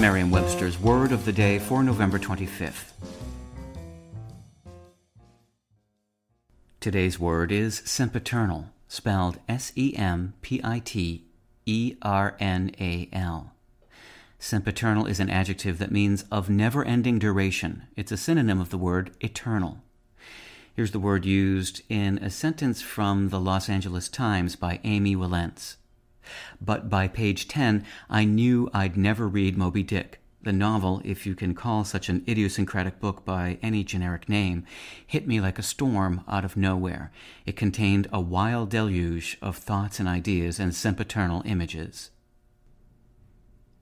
Merriam Webster's Word of the Day for November 25th. Today's word is sempiternal, spelled S E M P I T E R N A L. Sempiternal is an adjective that means of never ending duration. It's a synonym of the word eternal. Here's the word used in a sentence from the Los Angeles Times by Amy Wilentz. But by page 10, I knew I'd never read Moby Dick. The novel, if you can call such an idiosyncratic book by any generic name, hit me like a storm out of nowhere. It contained a wild deluge of thoughts and ideas and sempiternal images.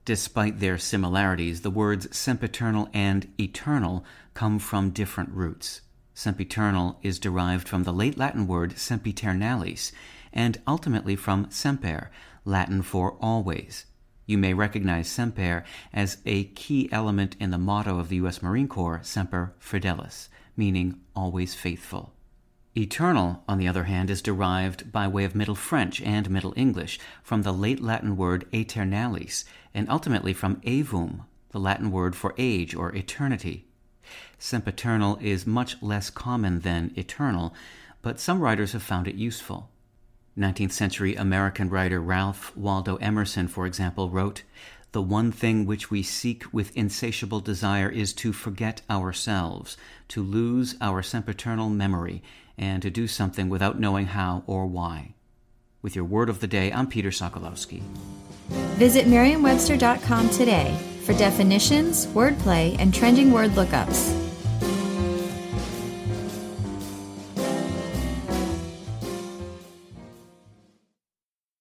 Despite their similarities, the words sempiternal and eternal come from different roots. Sempiternal is derived from the late Latin word sempiternalis, and ultimately from semper, Latin for always. You may recognize semper as a key element in the motto of the U.S. Marine Corps, Semper Fidelis, meaning always faithful. Eternal, on the other hand, is derived by way of Middle French and Middle English from the late Latin word aeternalis, and ultimately from aevum, the Latin word for age or eternity. Sempiternal is much less common than eternal, but some writers have found it useful. 19th century American writer Ralph Waldo Emerson, for example, wrote, The one thing which we seek with insatiable desire is to forget ourselves, to lose our sempiternal memory, and to do something without knowing how or why. With your word of the day, I'm Peter Sokolowski. Visit Merriam-Webster.com today for definitions, wordplay, and trending word lookups.